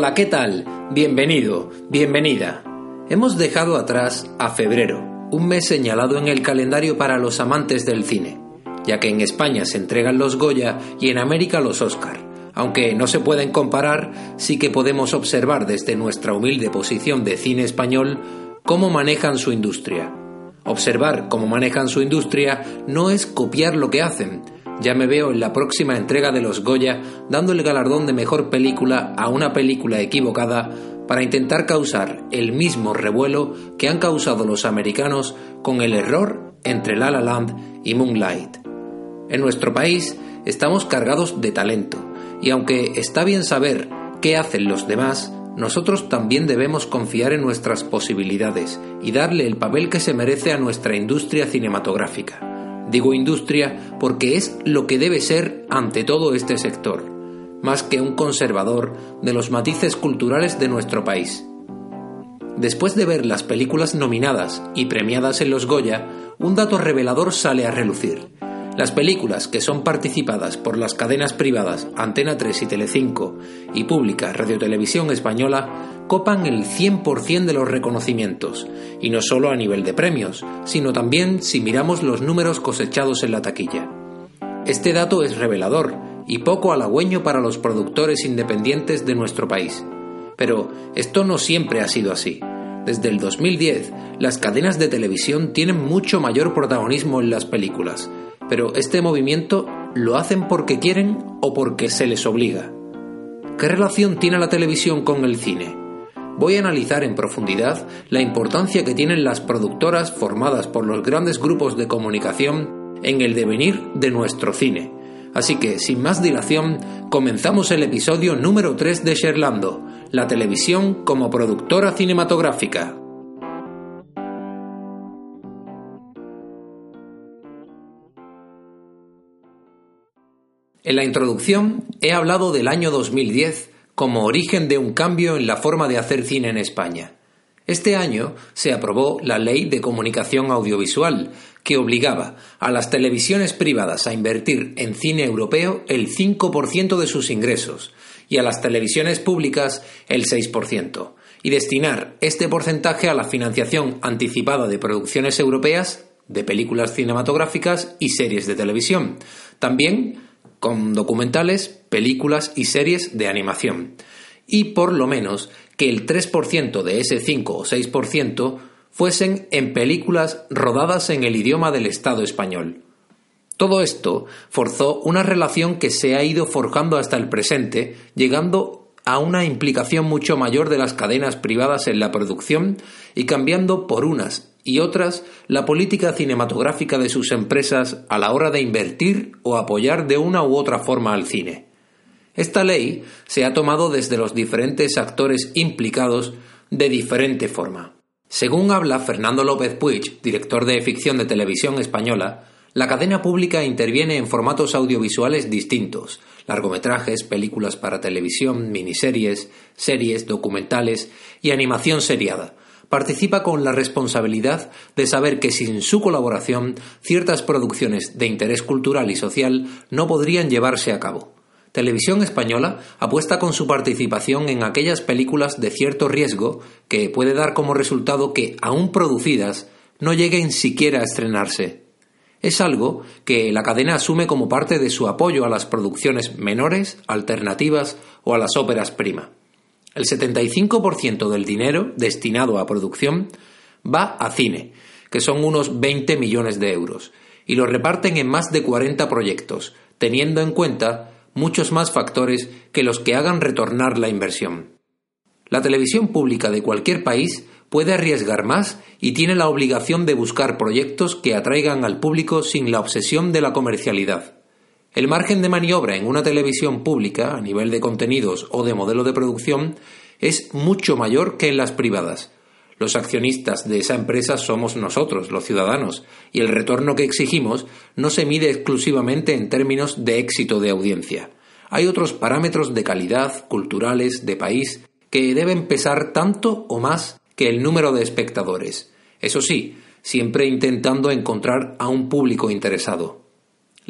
Hola, ¿qué tal? Bienvenido, bienvenida. Hemos dejado atrás a febrero, un mes señalado en el calendario para los amantes del cine, ya que en España se entregan los Goya y en América los Oscar. Aunque no se pueden comparar, sí que podemos observar desde nuestra humilde posición de cine español cómo manejan su industria. Observar cómo manejan su industria no es copiar lo que hacen, ya me veo en la próxima entrega de los Goya dando el galardón de mejor película a una película equivocada para intentar causar el mismo revuelo que han causado los americanos con el error entre La La Land y Moonlight. En nuestro país estamos cargados de talento y aunque está bien saber qué hacen los demás, nosotros también debemos confiar en nuestras posibilidades y darle el papel que se merece a nuestra industria cinematográfica. Digo industria porque es lo que debe ser ante todo este sector, más que un conservador de los matices culturales de nuestro país. Después de ver las películas nominadas y premiadas en los Goya, un dato revelador sale a relucir. Las películas que son participadas por las cadenas privadas Antena 3 y Telecinco y Pública Radio Televisión Española copan el 100% de los reconocimientos, y no solo a nivel de premios, sino también si miramos los números cosechados en la taquilla. Este dato es revelador y poco halagüeño para los productores independientes de nuestro país. Pero esto no siempre ha sido así. Desde el 2010, las cadenas de televisión tienen mucho mayor protagonismo en las películas, pero este movimiento lo hacen porque quieren o porque se les obliga. ¿Qué relación tiene la televisión con el cine? Voy a analizar en profundidad la importancia que tienen las productoras formadas por los grandes grupos de comunicación en el devenir de nuestro cine. Así que, sin más dilación, comenzamos el episodio número 3 de Sherlando, la televisión como productora cinematográfica. En la introducción he hablado del año 2010 como origen de un cambio en la forma de hacer cine en España. Este año se aprobó la Ley de Comunicación Audiovisual, que obligaba a las televisiones privadas a invertir en cine europeo el 5% de sus ingresos y a las televisiones públicas el 6%, y destinar este porcentaje a la financiación anticipada de producciones europeas, de películas cinematográficas y series de televisión. También con documentales, películas y series de animación. Y por lo menos que el 3% de ese 5 o 6% fuesen en películas rodadas en el idioma del Estado español. Todo esto forzó una relación que se ha ido forjando hasta el presente, llegando a una implicación mucho mayor de las cadenas privadas en la producción y cambiando por unas y otras la política cinematográfica de sus empresas a la hora de invertir o apoyar de una u otra forma al cine. Esta ley se ha tomado desde los diferentes actores implicados de diferente forma. Según habla Fernando López Puig, director de ficción de televisión española, la cadena pública interviene en formatos audiovisuales distintos, largometrajes, películas para televisión, miniseries, series, documentales y animación seriada, participa con la responsabilidad de saber que sin su colaboración ciertas producciones de interés cultural y social no podrían llevarse a cabo. Televisión Española apuesta con su participación en aquellas películas de cierto riesgo que puede dar como resultado que, aún producidas, no lleguen siquiera a estrenarse. Es algo que la cadena asume como parte de su apoyo a las producciones menores, alternativas o a las óperas prima. El 75% del dinero destinado a producción va a cine, que son unos 20 millones de euros, y lo reparten en más de 40 proyectos, teniendo en cuenta muchos más factores que los que hagan retornar la inversión. La televisión pública de cualquier país puede arriesgar más y tiene la obligación de buscar proyectos que atraigan al público sin la obsesión de la comercialidad. El margen de maniobra en una televisión pública, a nivel de contenidos o de modelo de producción, es mucho mayor que en las privadas. Los accionistas de esa empresa somos nosotros, los ciudadanos, y el retorno que exigimos no se mide exclusivamente en términos de éxito de audiencia. Hay otros parámetros de calidad, culturales, de país, que deben pesar tanto o más que el número de espectadores. Eso sí, siempre intentando encontrar a un público interesado.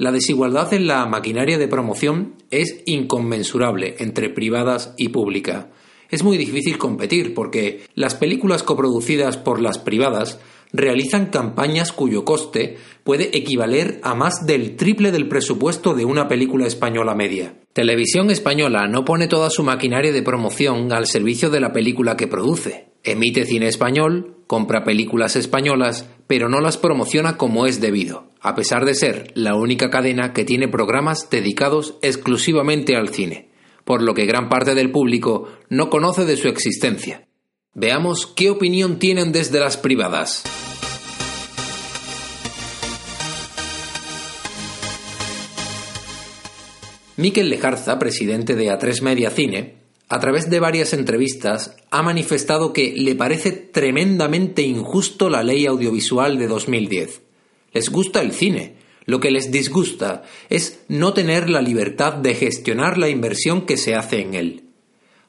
La desigualdad en la maquinaria de promoción es inconmensurable entre privadas y pública. Es muy difícil competir porque las películas coproducidas por las privadas realizan campañas cuyo coste puede equivaler a más del triple del presupuesto de una película española media. Televisión Española no pone toda su maquinaria de promoción al servicio de la película que produce. Emite cine español, compra películas españolas, pero no las promociona como es debido, a pesar de ser la única cadena que tiene programas dedicados exclusivamente al cine, por lo que gran parte del público no conoce de su existencia. Veamos qué opinión tienen desde las privadas. Miquel Lejarza, presidente de A3 Media Cine, a través de varias entrevistas ha manifestado que le parece tremendamente injusto la ley audiovisual de 2010. Les gusta el cine, lo que les disgusta es no tener la libertad de gestionar la inversión que se hace en él.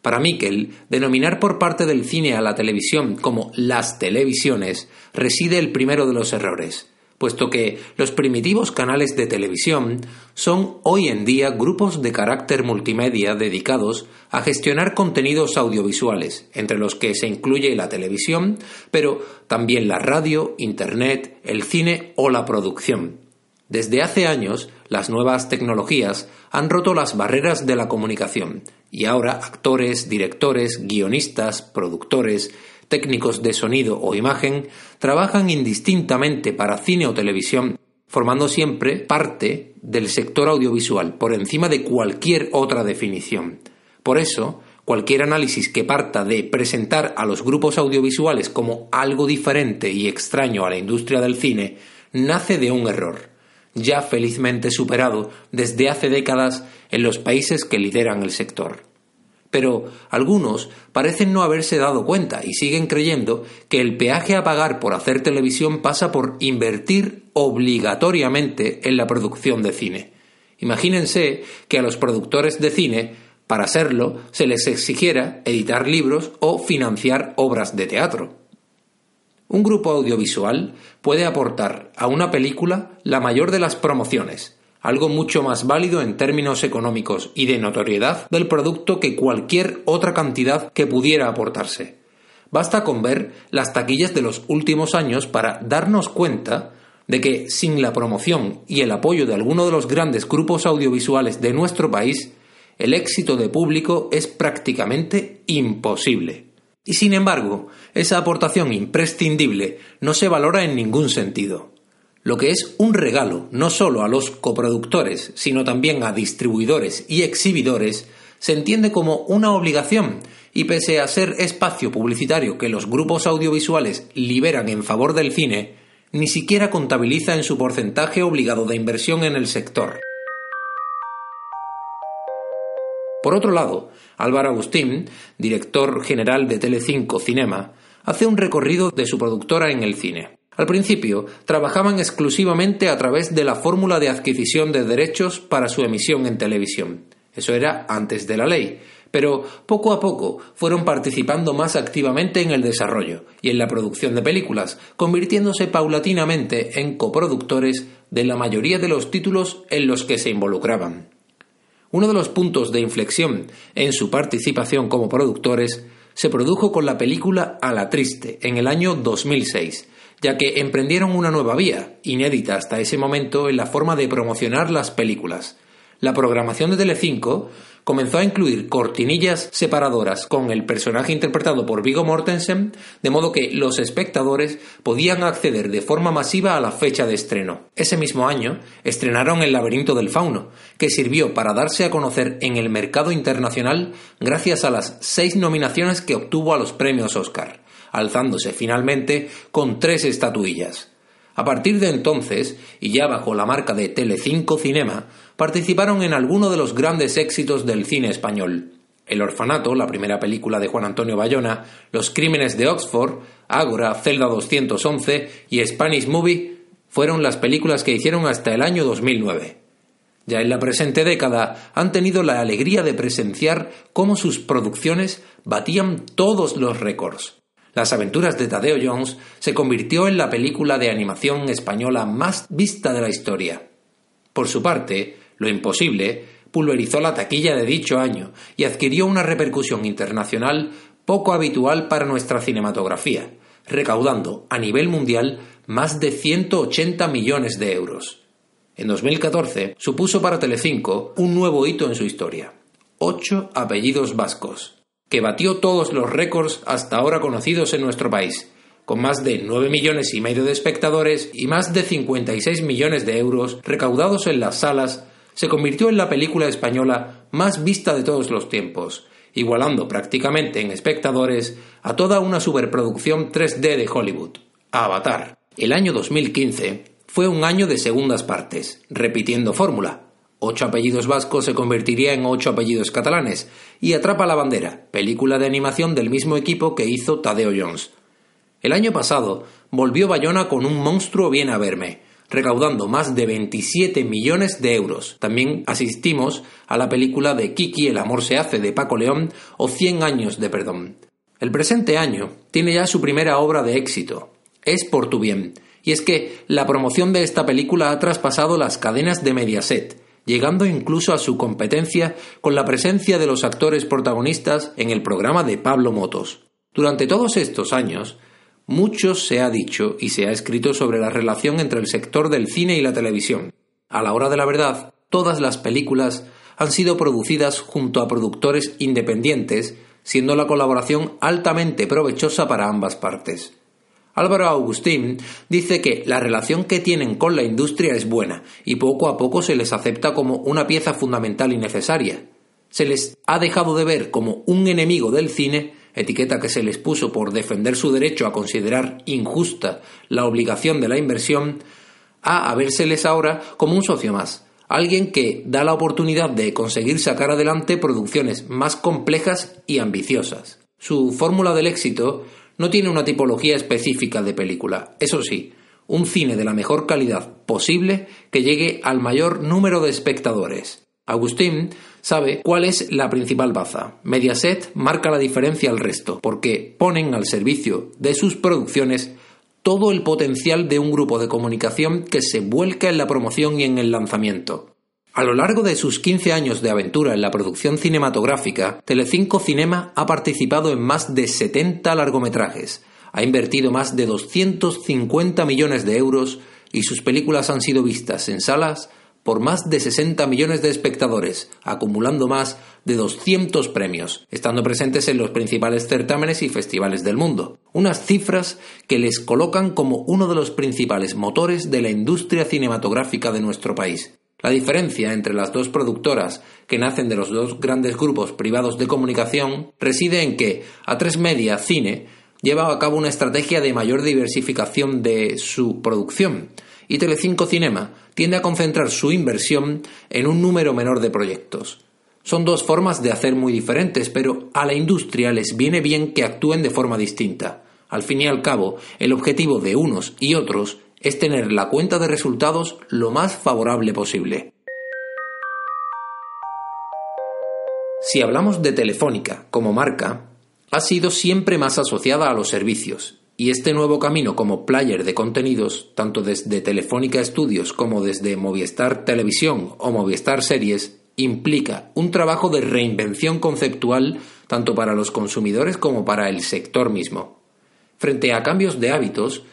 Para Miquel, denominar por parte del cine a la televisión como las televisiones reside el primero de los errores puesto que los primitivos canales de televisión son hoy en día grupos de carácter multimedia dedicados a gestionar contenidos audiovisuales, entre los que se incluye la televisión, pero también la radio, Internet, el cine o la producción. Desde hace años, las nuevas tecnologías han roto las barreras de la comunicación y ahora actores, directores, guionistas, productores, técnicos de sonido o imagen trabajan indistintamente para cine o televisión, formando siempre parte del sector audiovisual por encima de cualquier otra definición. Por eso, cualquier análisis que parta de presentar a los grupos audiovisuales como algo diferente y extraño a la industria del cine nace de un error, ya felizmente superado desde hace décadas en los países que lideran el sector. Pero algunos parecen no haberse dado cuenta y siguen creyendo que el peaje a pagar por hacer televisión pasa por invertir obligatoriamente en la producción de cine. Imagínense que a los productores de cine, para hacerlo, se les exigiera editar libros o financiar obras de teatro. Un grupo audiovisual puede aportar a una película la mayor de las promociones, algo mucho más válido en términos económicos y de notoriedad del producto que cualquier otra cantidad que pudiera aportarse. Basta con ver las taquillas de los últimos años para darnos cuenta de que sin la promoción y el apoyo de alguno de los grandes grupos audiovisuales de nuestro país, el éxito de público es prácticamente imposible. Y sin embargo, esa aportación imprescindible no se valora en ningún sentido lo que es un regalo no solo a los coproductores, sino también a distribuidores y exhibidores, se entiende como una obligación y pese a ser espacio publicitario que los grupos audiovisuales liberan en favor del cine, ni siquiera contabiliza en su porcentaje obligado de inversión en el sector. Por otro lado, Álvaro Agustín, director general de Telecinco Cinema, hace un recorrido de su productora en el cine. Al principio, trabajaban exclusivamente a través de la fórmula de adquisición de derechos para su emisión en televisión. Eso era antes de la ley, pero poco a poco fueron participando más activamente en el desarrollo y en la producción de películas, convirtiéndose paulatinamente en coproductores de la mayoría de los títulos en los que se involucraban. Uno de los puntos de inflexión en su participación como productores se produjo con la película A la Triste en el año 2006, ya que emprendieron una nueva vía, inédita hasta ese momento en la forma de promocionar las películas. La programación de Telecinco comenzó a incluir cortinillas separadoras con el personaje interpretado por Vigo Mortensen, de modo que los espectadores podían acceder de forma masiva a la fecha de estreno. Ese mismo año estrenaron El laberinto del fauno, que sirvió para darse a conocer en el mercado internacional gracias a las seis nominaciones que obtuvo a los premios Oscar alzándose finalmente con tres estatuillas. A partir de entonces, y ya bajo la marca de Telecinco Cinema, participaron en alguno de los grandes éxitos del cine español. El Orfanato, la primera película de Juan Antonio Bayona, Los Crímenes de Oxford, Ágora, Celda 211 y Spanish Movie fueron las películas que hicieron hasta el año 2009. Ya en la presente década han tenido la alegría de presenciar cómo sus producciones batían todos los récords. Las aventuras de Tadeo Jones se convirtió en la película de animación española más vista de la historia. Por su parte, Lo Imposible pulverizó la taquilla de dicho año y adquirió una repercusión internacional poco habitual para nuestra cinematografía, recaudando a nivel mundial más de 180 millones de euros. En 2014 supuso para Telecinco un nuevo hito en su historia, ocho apellidos vascos, que batió todos los récords hasta ahora conocidos en nuestro país, con más de 9 millones y medio de espectadores y más de 56 millones de euros recaudados en las salas, se convirtió en la película española más vista de todos los tiempos, igualando prácticamente en espectadores a toda una superproducción 3D de Hollywood, Avatar. El año 2015 fue un año de segundas partes, repitiendo fórmula. Ocho apellidos vascos se convertiría en ocho apellidos catalanes, y Atrapa la bandera, película de animación del mismo equipo que hizo Tadeo Jones. El año pasado volvió Bayona con un monstruo bien a verme, recaudando más de 27 millones de euros. También asistimos a la película de Kiki El amor se hace de Paco León o Cien años de perdón. El presente año tiene ya su primera obra de éxito, Es por tu bien, y es que la promoción de esta película ha traspasado las cadenas de Mediaset, llegando incluso a su competencia con la presencia de los actores protagonistas en el programa de Pablo Motos. Durante todos estos años, mucho se ha dicho y se ha escrito sobre la relación entre el sector del cine y la televisión. A la hora de la verdad, todas las películas han sido producidas junto a productores independientes, siendo la colaboración altamente provechosa para ambas partes. Álvaro Agustín dice que la relación que tienen con la industria es buena y poco a poco se les acepta como una pieza fundamental y necesaria. Se les ha dejado de ver como un enemigo del cine, etiqueta que se les puso por defender su derecho a considerar injusta la obligación de la inversión, a habérseles ahora como un socio más, alguien que da la oportunidad de conseguir sacar adelante producciones más complejas y ambiciosas. Su fórmula del éxito no tiene una tipología específica de película. Eso sí, un cine de la mejor calidad posible que llegue al mayor número de espectadores. Agustín sabe cuál es la principal baza. Mediaset marca la diferencia al resto, porque ponen al servicio de sus producciones todo el potencial de un grupo de comunicación que se vuelca en la promoción y en el lanzamiento. A lo largo de sus 15 años de aventura en la producción cinematográfica, Telecinco Cinema ha participado en más de 70 largometrajes, ha invertido más de 250 millones de euros y sus películas han sido vistas en salas por más de 60 millones de espectadores, acumulando más de 200 premios, estando presentes en los principales certámenes y festivales del mundo. Unas cifras que les colocan como uno de los principales motores de la industria cinematográfica de nuestro país. La diferencia entre las dos productoras, que nacen de los dos grandes grupos privados de comunicación, reside en que A3 Media Cine lleva a cabo una estrategia de mayor diversificación de su producción y Telecinco Cinema tiende a concentrar su inversión en un número menor de proyectos. Son dos formas de hacer muy diferentes, pero a la industria les viene bien que actúen de forma distinta. Al fin y al cabo, el objetivo de unos y otros es tener la cuenta de resultados lo más favorable posible. Si hablamos de Telefónica como marca, ha sido siempre más asociada a los servicios, y este nuevo camino como player de contenidos, tanto desde Telefónica Studios como desde Movistar Televisión o Movistar Series, implica un trabajo de reinvención conceptual tanto para los consumidores como para el sector mismo. Frente a cambios de hábitos,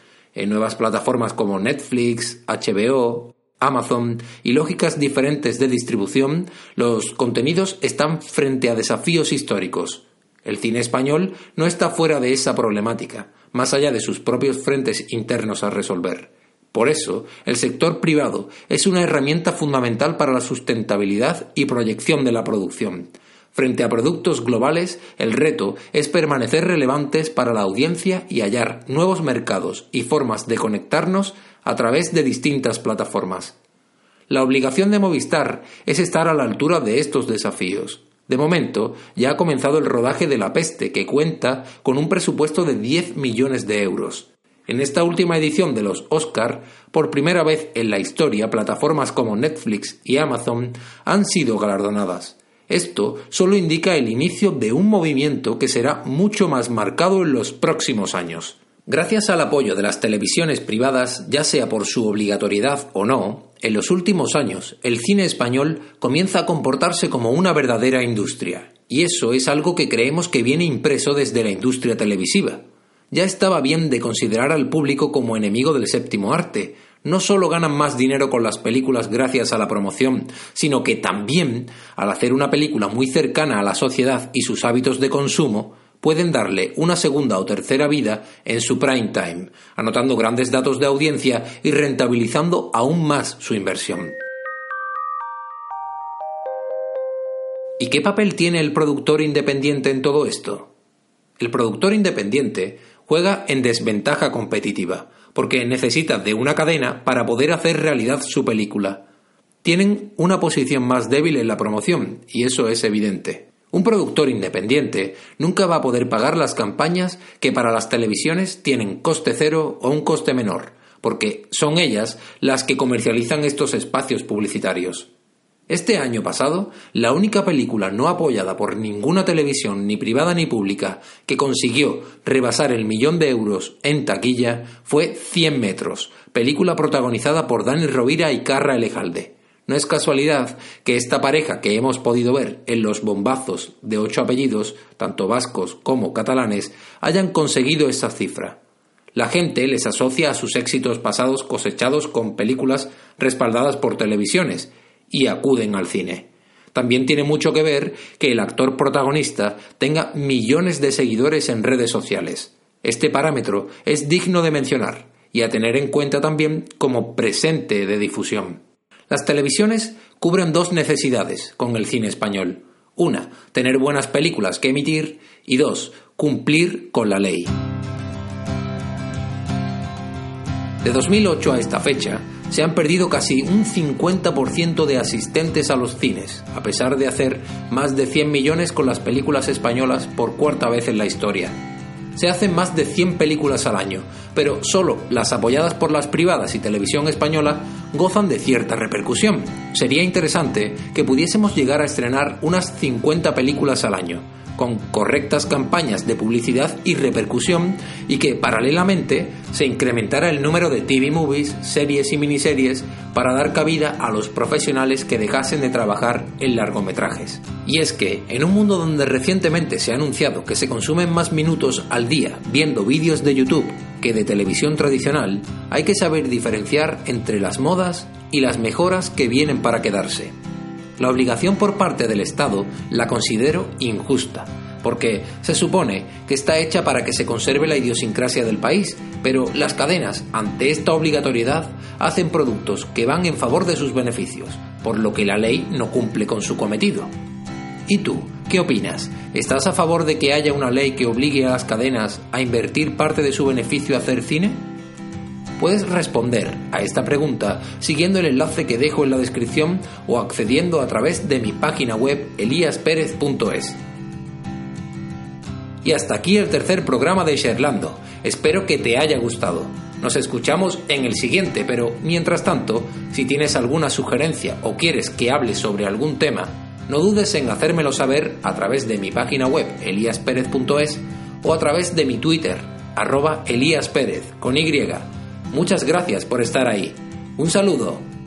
en nuevas plataformas como Netflix, HBO, Amazon y lógicas diferentes de distribución, los contenidos están frente a desafíos históricos. El cine español no está fuera de esa problemática, más allá de sus propios frentes internos a resolver. Por eso, el sector privado es una herramienta fundamental para la sustentabilidad y proyección de la producción. Frente a productos globales, el reto es permanecer relevantes para la audiencia y hallar nuevos mercados y formas de conectarnos a través de distintas plataformas. La obligación de Movistar es estar a la altura de estos desafíos. De momento, ya ha comenzado el rodaje de La Peste, que cuenta con un presupuesto de 10 millones de euros. En esta última edición de los Oscar, por primera vez en la historia, plataformas como Netflix y Amazon han sido galardonadas. Esto solo indica el inicio de un movimiento que será mucho más marcado en los próximos años. Gracias al apoyo de las televisiones privadas, ya sea por su obligatoriedad o no, En los últimos años, el cine español comienza a comportarse como una verdadera industria, y eso es algo que creemos que viene impreso desde la industria televisiva. Ya estaba bien de considerar al público como enemigo del séptimo arte. No solo ganan más dinero con las películas gracias a la promoción, sino que también, al hacer una película muy cercana a la sociedad y sus hábitos de consumo, pueden darle una segunda o tercera vida en su prime time, anotando grandes datos de audiencia y rentabilizando aún más su inversión. ¿Y qué papel tiene el productor independiente en todo esto? El productor independiente juega en desventaja competitiva, porque necesita de una cadena para poder hacer realidad su película. Tienen una posición más débil en la promoción, y eso es evidente. Un productor independiente nunca va a poder pagar las campañas que para las televisiones tienen coste cero o un coste menor, porque son ellas las que comercializan estos espacios publicitarios. Este año pasado, la única película no apoyada por ninguna televisión, ni privada ni pública, que consiguió rebasar el millón de euros en taquilla fue Cien metros, película protagonizada por Dani Rovira y Carra Elejalde. No es casualidad que esta pareja que hemos podido ver en los bombazos de ocho apellidos, tanto vascos como catalanes, hayan conseguido esa cifra. La gente les asocia a sus éxitos pasados cosechados con películas respaldadas por televisiones y acuden al cine. También tiene mucho que ver que el actor protagonista tenga millones de seguidores en redes sociales. Este parámetro es digno de mencionar y a tener en cuenta también como presente de difusión. Las televisiones cubren dos necesidades con el cine español. Una, tener buenas películas que emitir y dos, cumplir con la ley. De 2008 a esta fecha, se han perdido casi un 50% de asistentes a los cines, a pesar de hacer más de 100 millones con las películas españolas por cuarta vez en la historia se hacen más de 100 películas al año, pero solo las apoyadas por las privadas y televisión española gozan de cierta repercusión. Sería interesante que pudiésemos llegar a estrenar unas 50 películas al año, con correctas campañas de publicidad y repercusión y que paralelamente se incrementara el número de TV movies, series y miniseries para dar cabida a los profesionales que dejasen de trabajar en largometrajes. Y es que, en un mundo donde recientemente se ha anunciado que se consumen más minutos al día viendo vídeos de YouTube que de televisión tradicional, hay que saber diferenciar entre las modas y las mejoras que vienen para quedarse. La obligación por parte del Estado la considero injusta, porque se supone que está hecha para que se conserve la idiosincrasia del país, pero las cadenas, ante esta obligatoriedad, hacen productos que van en favor de sus beneficios, por lo que la ley no cumple con su cometido. ¿Y tú, qué opinas? ¿Estás a favor de que haya una ley que obligue a las cadenas a invertir parte de su beneficio a hacer cine? Puedes responder a esta pregunta siguiendo el enlace que dejo en la descripción o accediendo a través de mi página web eliasperez.es. Y hasta aquí el tercer programa de Sherlando. Espero que te haya gustado. Nos escuchamos en el siguiente, pero mientras tanto, si tienes alguna sugerencia o quieres que hable sobre algún tema, no dudes en hacérmelo saber a través de mi página web eliasperez.es o a través de mi Twitter, arroba Muchas gracias por estar ahí. Un saludo.